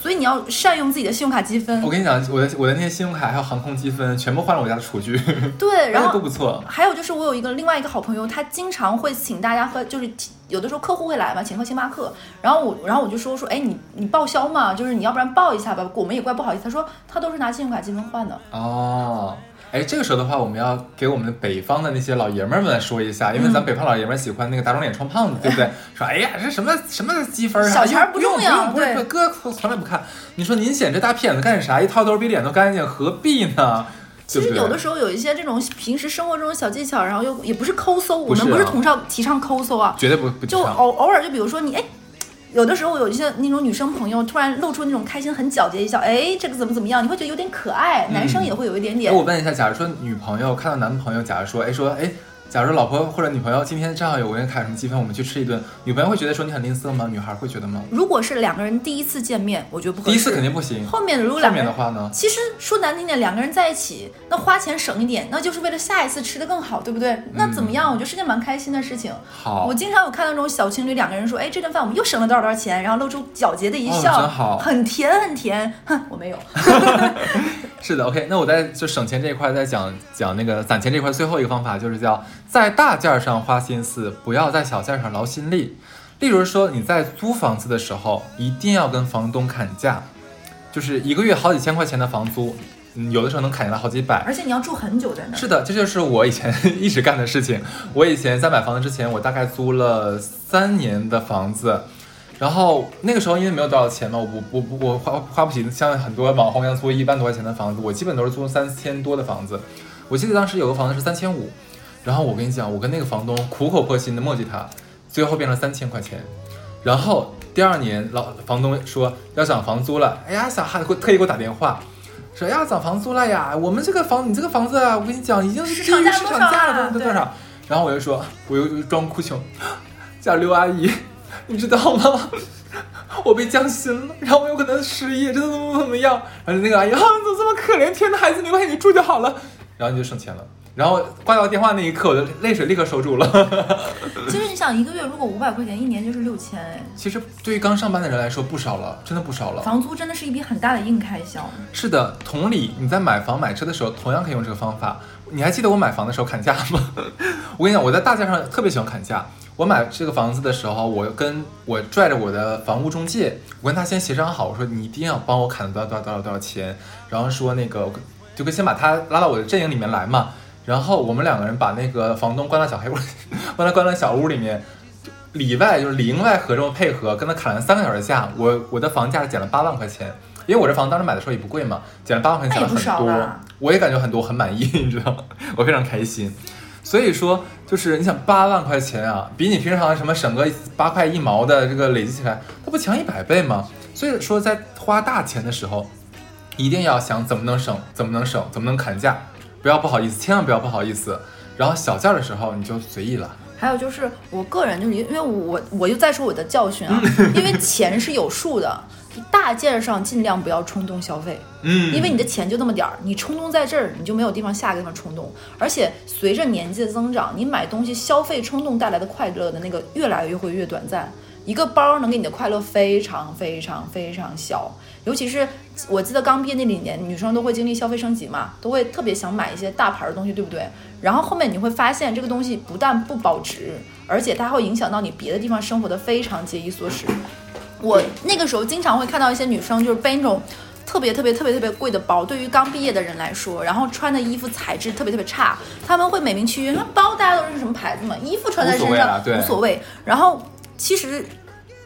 所以你要善用自己的信用卡积分我。跟你讲，我的我的那些信用卡还有航空积分，全部换了我家的厨具，对，然后都不错。还有就是我有一个另外一个好朋友，他经常会请大家喝，就是有的时候客户会来嘛，请喝星巴克，然后我然后我就说说，哎，你你报销嘛，就是你要不然报一下吧，我们也怪不好意思。他说他都是拿信用卡积分换的，哦，哎，这个时候的话，我们要给我们北方的那些老爷们儿们说一下，因为咱北方老爷们儿喜欢那个打肿脸充胖子，对不对？说哎呀，这什么什么积分啊，小钱儿不重要不哥从来不看。你说您显这大屁眼子干啥？一套都是比脸都干净，何必呢？其实有的时候有一些这种平时生活中的小技巧，然后又也不是抠搜，我们不是提倡提倡抠搜啊，绝对不不就。偶偶尔就比如说你哎。有的时候有一些那种女生朋友突然露出那种开心、很皎洁一笑，哎，这个怎么怎么样，你会觉得有点可爱，男生也会有一点哎，点。我问一下，假如说女朋友看到男朋友，假如说，哎说，哎，假如老婆或者女朋友今天正好有个人卡什么积分，我们去吃一顿，女朋友会觉得说你很吝啬吗？女孩会觉得吗？如果是两个人第一次见面，我觉得不合适。第一次肯定不行，后面如果后两个人面的话呢？其实说难听点，两个人在一起，那花钱省一点，那就是为了下一次吃的更好，对不对？那怎么样？我觉得是件蛮开心的事情。嗯好我，经常有看到那种小情侣，两个人说，哎，这顿饭我们又省了多少多少钱，然后露出皎洁的一笑，哦真好很甜很甜。哼，我没有。是的，OK，那我在就省钱这一块再讲讲那个攒钱这一块，最后一个方法就是叫在大件儿上花心思，不要在小件儿上劳心力。例如说你在租房子的时候，一定要跟房东砍价，就是一个月好几千块钱的房租，嗯有的时候能砍下来好几百。而且你要住很久在那儿。是的，这就是我以前 一直干的事情。我以前在买房子之前，我大概租了三年的房子，然后那个时候因为没有多少钱嘛，我我我我花花不起像很多网红一样租一万多块钱的房子，我基本都是租三千多的房子。我记得当时有个房子是三千五，然后我跟你讲，我跟那个房东苦口婆心的磨叽他，最后变成三千块钱。然后第二年老房东说要涨房租了，哎呀，小孩给我特意给我打电话。说哎呀，涨房租了呀！我们这个房，你这个房子啊，我跟你讲，已经是低于市场价了了，多少多少？然后我就说，我又装哭穷，叫刘阿姨，你知道吗？我被降薪了，然后我有可能失业，真的怎么怎么样？然后那个阿姨啊，你怎么这么可怜？天呐，孩子，没关系，你住就好了。然后你就省钱了。然后挂掉电话那一刻，我的泪水立刻收住了。其实你想，一个月如果五百块钱，一年就是六千，哎，其实对于刚上班的人来说，不少了，真的不少了。房租真的是一笔很大的硬开销。是的，同理，你在买房买车的时候，同样可以用这个方法。你还记得我买房的时候砍价吗？我跟你讲，我在大街上特别喜欢砍价。我买这个房子的时候，我跟我拽着我的房屋中介，我跟他先协商好，我说你一定要帮我砍多少多少多少多少钱，然后说那个我就跟先把他拉到我的阵营里面来嘛。然后我们两个人把那个房东关到小黑屋，把他关到小屋里面，里外就是里应外合这么配合，跟他砍了三个小时价，我我的房价减了八万块钱，因为我这房当时买的时候也不贵嘛，减了八万块钱，很多啦，我也感觉很多，很满意，你知道吗？我非常开心。所以说，就是你想八万块钱啊，比你平常什么省个八块一毛的这个累积起来，它不强一百倍吗？所以说，在花大钱的时候，一定要想怎么能省，怎么能省，怎么能砍价，不要不好意思，千万不要不好意思。然后小件儿的时候你就随意了。还有就是我个人就是因为我我就再说我的教训啊，因为钱是有数的，大件儿上尽量不要冲动消费。嗯因为你的钱就那么点儿，你冲动在这儿，你就没有地方下个地方冲动。而且随着年纪的增长，你买东西消费冲动带来的快乐的那个越来越会越短暂。一个包能给你的快乐非常非常非常小，尤其是我记得刚毕业那几年，女生都会经历消费升级嘛，都会特别想买一些大牌的东西，对不对？然后后面你会发现这个东西不但不保值，而且它会影响到你别的地方生活的非常节衣缩食。我那个时候经常会看到一些女生就是背那种特别特别特别特别贵的包，对于刚毕业的人来说，然后穿的衣服材质特别特别差，他们会美名其曰，那包大家都是什么牌子嘛，衣服穿在身上无所谓啦对无所谓。然后其实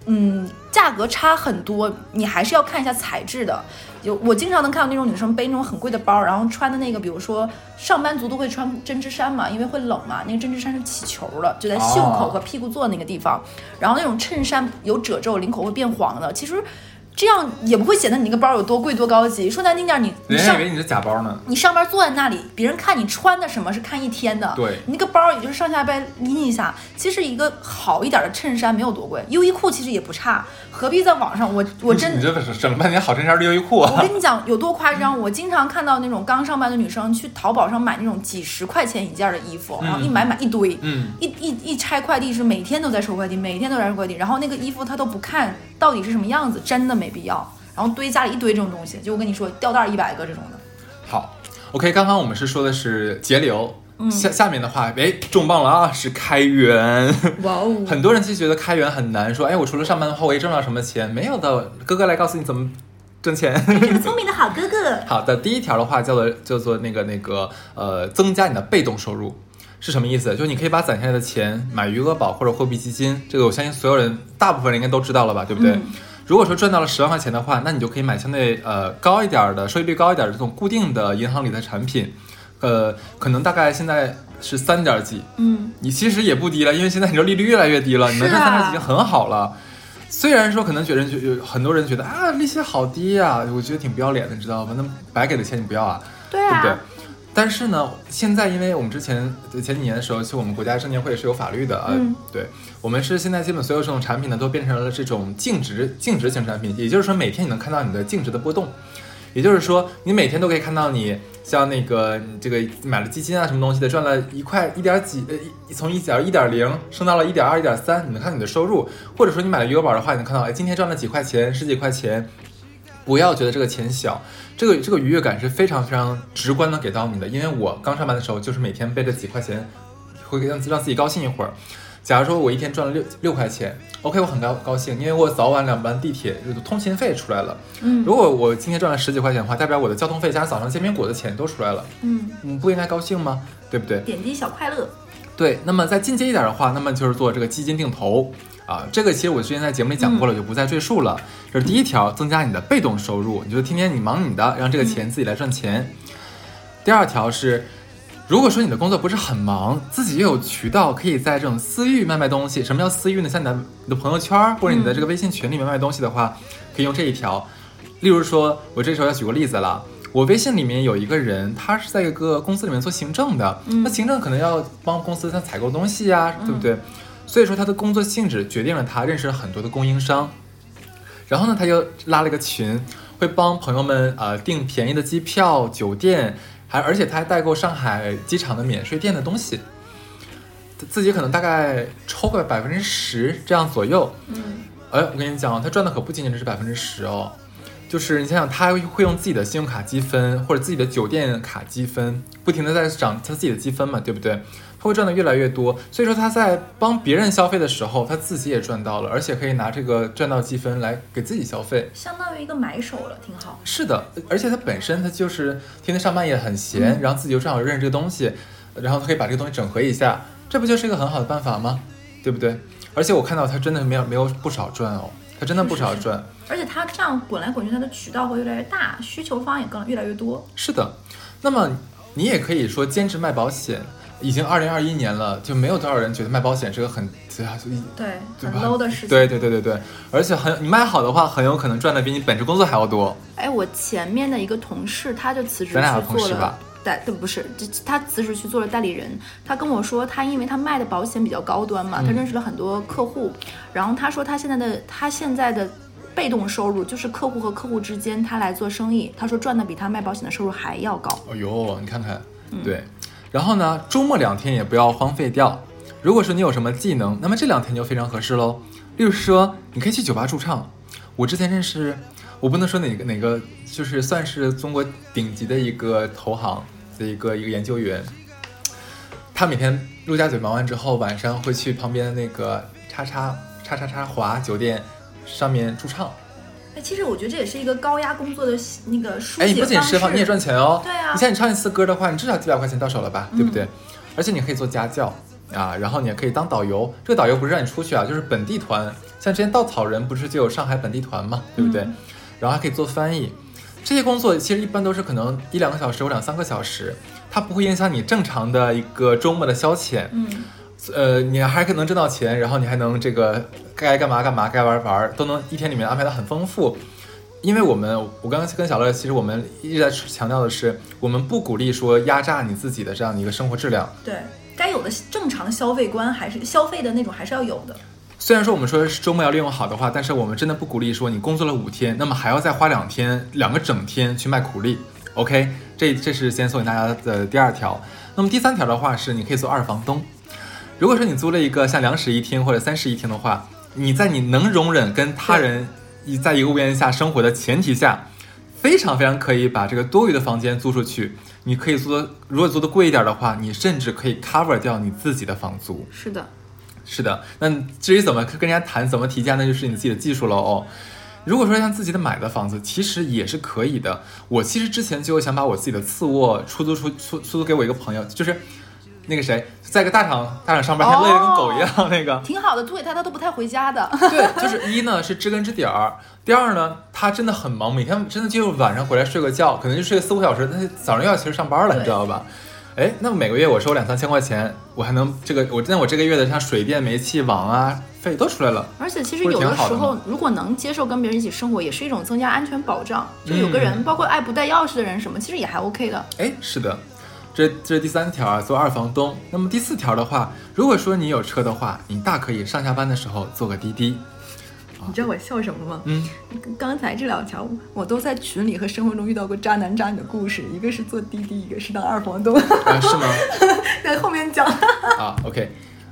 嗯，价格差很多，你还是要看一下材质的。有我经常能看到那种女生背那种很贵的包，然后穿的那个，比如说上班族都会穿针织衫嘛，因为会冷嘛，那个针织衫是起球的，就在袖口和屁股坐那个地方。然后那种衬衫有褶皱，领口会变黄的，其实。这样也不会显得你那个包有多贵多高级。说难听点，你你上人家以为你是假包呢。你上班坐在那里，别人看你穿的什么是看一天的。对，你那个包也就是上下班拎一下。其实一个好一点的衬衫没有多贵，优衣库其实也不差，何必在网上？我 我真你这是整了半天好衬衫是优衣库啊。我跟你讲有多夸张，我经常看到那种刚上班的女生去淘宝上买那种几十块钱一件的衣服，然后一买买一堆，嗯，一一一拆快递是每天都在收快递，每天都在收快递，然后那个衣服她都不看到底是什么样子，真的没必要。然后堆家里一堆这种东西，就我跟你说，吊带一百个这种的。好，OK，刚刚我们是说的是节流，下下面的话，哎，重磅了啊，是开源。哇哦！很多人其实觉得开源很难，说，哎，我除了上班的话，我也挣不到什么钱。没有的，哥哥来告诉你怎么挣钱。聪明的好哥哥。好的，第一条的话叫做叫做那个那个呃，增加你的被动收入是什么意思？就是你可以把攒下来的钱买余额宝或者货币基金，这个我相信所有人大部分人应该都知道了吧，对不对？如果说赚到了十万块钱的话，那你就可以买相对呃高一点的收益率高一点的这种固定的银行理财产品，呃，可能大概现在是三点几，嗯，你其实也不低了，因为现在你知道利率越来越低了，你能赚三点几已经很好了。虽然说可能觉得就有很多人觉得啊利息好低呀，我觉得挺不要脸的，你知道吗？那白给的钱你不要啊，对啊，对不对？但是呢，现在因为我们之前前几年的时候，其实我们国家证监会是有法律的啊，嗯对我们是现在基本所有这种产品呢都变成了这种净值净值型产品，也就是说每天你能看到你的净值的波动，也就是说你每天都可以看到你像那个你这个买了基金啊什么东西的赚了一块一点几呃一从一点一点零升到了一点二一点三，你能看到你的收入，或者说你买了余额宝的话，你能看到哎今天赚了几块钱十几块钱。不要觉得这个钱小，这个这个愉悦感是非常非常直观的给到你的。因为我刚上班的时候，就是每天背着几块钱，会让让自己高兴一会儿。假如说我一天赚了六六块钱，OK，我很高高兴，因为我早晚两班地铁通勤费出来了。嗯如果我今天赚了十几块钱的话，代表我的交通费加上早上煎饼果子钱都出来了，嗯，你，不应该高兴吗？对不对？点滴小快乐。对，那么再进阶一点的话，那么就是做这个基金定投啊，这个其实我之前在节目里讲过了，就不再赘述了。这是第一条，增加你的被动收入，你就天天你忙你的，让这个钱自己来赚钱。第二条是，如果说你的工作不是很忙，自己又有渠道可以在这种私域卖卖东西。什么叫私域呢？像你的你的朋友圈或者你的这个微信群里面卖东西的话，可以用这一条。例如说，我这时候要举个例子了。我微信里面有一个人，他是在一个公司里面做行政的，那行政可能要帮公司他采购东西呀、对不对？所以说他的工作性质决定了他认识了很多的供应商，然后呢，他就拉了一个群，会帮朋友们呃订便宜的机票、酒店，还而且他还代购上海机场的免税店的东西，自己可能大概抽个百分之十这样左右。嗯，哎，我跟你讲，他赚的可不仅仅只是百分之十哦，就是你想想，他会用自己的信用卡积分或者自己的酒店卡积分，不停的在涨他自己的积分嘛，对不对？他会赚的越来越多，所以说他在帮别人消费的时候，他自己也赚到了，而且可以拿这个赚到积分来给自己消费。相当于一个买手了，挺好。是的，而且他本身他就是天天上班也很闲，然后自己又正好认识这个东西，然后他可以把这个东西整合一下，这不就是一个很好的办法吗？对不对？而且我看到他真的没有没有不少赚哦，他真的不少赚。而且他这样滚来滚去，它的渠道会越来越大，需求方也更越来越多。是的，那么你也可以说兼职卖保险，已经二零二一年了，就没有多少人觉得卖保险是个很对，对很 low 的事情。对对对对对，而且很你卖好的话，很有可能赚的比你本职工作还要多。哎，我前面的一个同事，他就辞职去做了同事吧代，对，不是，这他辞职去做了代理人。他跟我说，他因为他卖的保险比较高端嘛，他嗯认识了很多客户，然后他说他现在的他现在的被动收入就是客户和客户之间他来做生意，他说赚的比他卖保险的收入还要高。哎呦，你看看，对。然后呢，周末两天也不要荒废掉。如果说你有什么技能，那么这两天就非常合适喽。例如说，你可以去酒吧驻唱。我之前认识，我不能说哪个哪个，就是算是中国顶级的一个投行的一个一个研究员。他每天陆家嘴忙完之后，晚上会去旁边的那个叉叉叉叉叉华酒店上面驻唱。哎，其实我觉得这也是一个高压工作的那个疏哎，你解不仅释放，方你也赚钱哦。对啊你像你唱一次歌的话，你至少几百块钱到手了吧，对不对？而且你可以做家教，啊，然后你也可以当导游。这个导游不是让你出去啊，就是本地团。像之前稻草人不是就有上海本地团嘛，对不对？然后还可以做翻译。这些工作其实一般都是可能一两个小时或两三个小时，它不会影响你正常的一个周末的消遣。嗯，呃，你还可能挣到钱，然后你还能这个该干嘛干嘛，该玩玩，都能一天里面安排的很丰富。因为我们，我刚刚跟小乐，其实我们一直在强调的是，我们不鼓励说压榨你自己的这样的一个生活质量。对，该有的正常消费观还是消费的那种还是要有的。虽然说我们说是周末要利用好的话，但是我们真的不鼓励说你工作了五天，那么还要再花两天、两个整天去卖苦力。OK，这这是先送给大家的第二条。那么第三条的话是，你可以做二房东。如果说你租了一个像两室一厅或者三室一厅的话，你在你能容忍跟他人一在一个屋檐下生活的前提下，非常非常可以把这个多余的房间租出去。你可以租的，如果租的贵一点的话，你甚至可以 cover 掉你自己的房租。是的。是的，那至于怎么跟人家谈、怎么提价，那就是你自己的技术了哦。如果说像自己的买的房子，其实也是可以的。我其实之前就想把我自己的次卧出租出出出租给我一个朋友，就是那个谁，在一个大厂大厂上班，还累得跟狗一样，那个挺好的，租给他他都不太回家的。对，就是一呢是知根知底儿，第二呢他真的很忙，每天真的就是晚上回来睡个觉，可能就睡个四五小时，但是早上又要其实上班了，你知道吧？哎，那么每个月我收两三千块钱，我还能这个我那我这个月的像水电煤气网啊费都出来了。而且其实有的时候，如果能接受跟别人一起生活，也是一种增加安全保障。就有个人，包括爱不带钥匙的人什么，其实也还 OK 的。哎，是的，这这是第三条啊，做二房东。那么第四条的话，如果说你有车的话，你大可以上下班的时候坐个滴滴。你知道我笑什么吗？嗯，刚才这两条我都在群里和生活中遇到过渣男渣女的故事，一个是做滴滴，一个是当二房东。啊，是吗？在后面讲。啊，OK，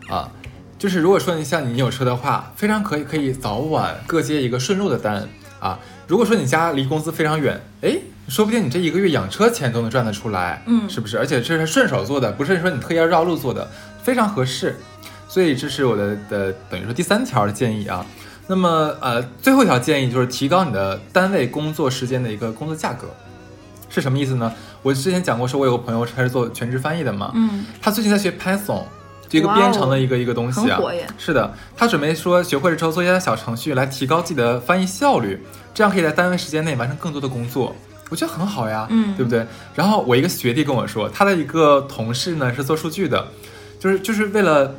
啊，就是如果说你像你有车的话，非常可以可以早晚各接一个顺路的单啊。如果说你家离公司非常远，哎，说不定你这一个月养车钱都能赚得出来，嗯，是不是？而且这是顺手做的，不是说你特意要绕路做的，非常合适。所以这是我的的等于说第三条的建议啊。那么，呃，最后一条建议就是提高你的单位工作时间的一个工作价格，是什么意思呢？我之前讲过，说我有个朋友他是做全职翻译的嘛，嗯，他最近在学 Python，就一个编程的一个一个东西啊，是的，他准备说学会了之后做一些小程序来提高自己的翻译效率，这样可以在单位时间内完成更多的工作，我觉得很好呀，嗯，对不对？然后我一个学弟跟我说，他的一个同事呢是做数据的，就是就是为了。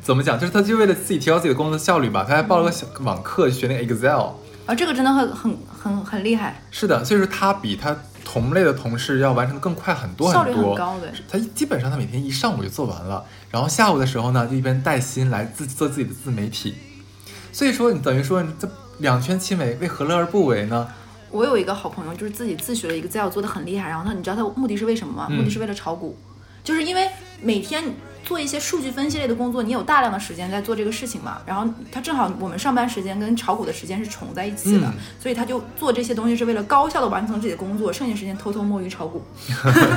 怎么讲？就是他就为了自己提高自己的工作效率吧，他还报了个小网课学那个 Excel 啊，这个真的很很很很厉害。是的，所以说他比他同类的同事要完成的更快很多很多，效率很高的。他基本上他每天一上午就做完了，然后下午的时候呢，就一边带薪来自做自己的自媒体。所以说你等于说这两全其美，为何乐而不为呢？我有一个好朋友，就是自己自学了一个 Excel 做的很厉害，然后他你知道他目的是为什么吗？目的是为了炒股，就是因为每天。做一些数据分析类的工作，你有大量的时间在做这个事情嘛？然后他正好我们上班时间跟炒股的时间是重在一起的，所以他就做这些东西是为了高效的完成自己的工作，剩下时间偷偷摸鱼炒股。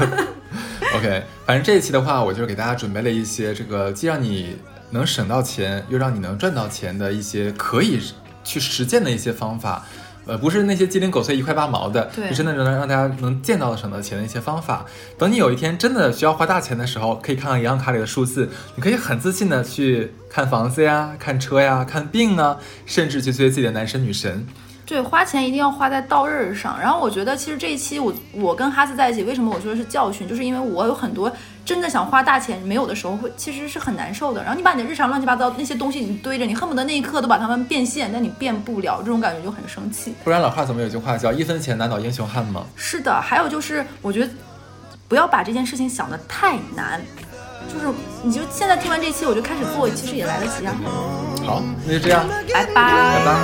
OK，反正这一期的话，我就是给大家准备了一些这个既让你能省到钱，又让你能赚到钱的一些可以去实践的一些方法。呃，不是那些鸡零狗碎一块八毛的，是真的能让大家能见到的省到钱的一些方法。等你有一天真的需要花大钱的时候，可以看看银行卡里的数字，你可以很自信的去看房子呀、看车呀、看病啊，甚至去追自己的男神女神。对，花钱一定要花在刀刃上。然后我觉得，其实这一期我我跟哈斯在一起，为什么我说是教训，就是因为我有很多真的想花大钱没有的时候，会其实是很难受的。然后你把你的日常乱七八糟那些东西你堆着，你恨不得那一刻都把它们变现，但你变不了，这种感觉就很生气。不然老话怎么有句话叫一分钱难倒英雄汉吗？是的，还有就是我觉得不要把这件事情想得太难，就是你就现在听完这期我就开始做，其实也来得及啊。好，那就这样，拜拜，拜拜。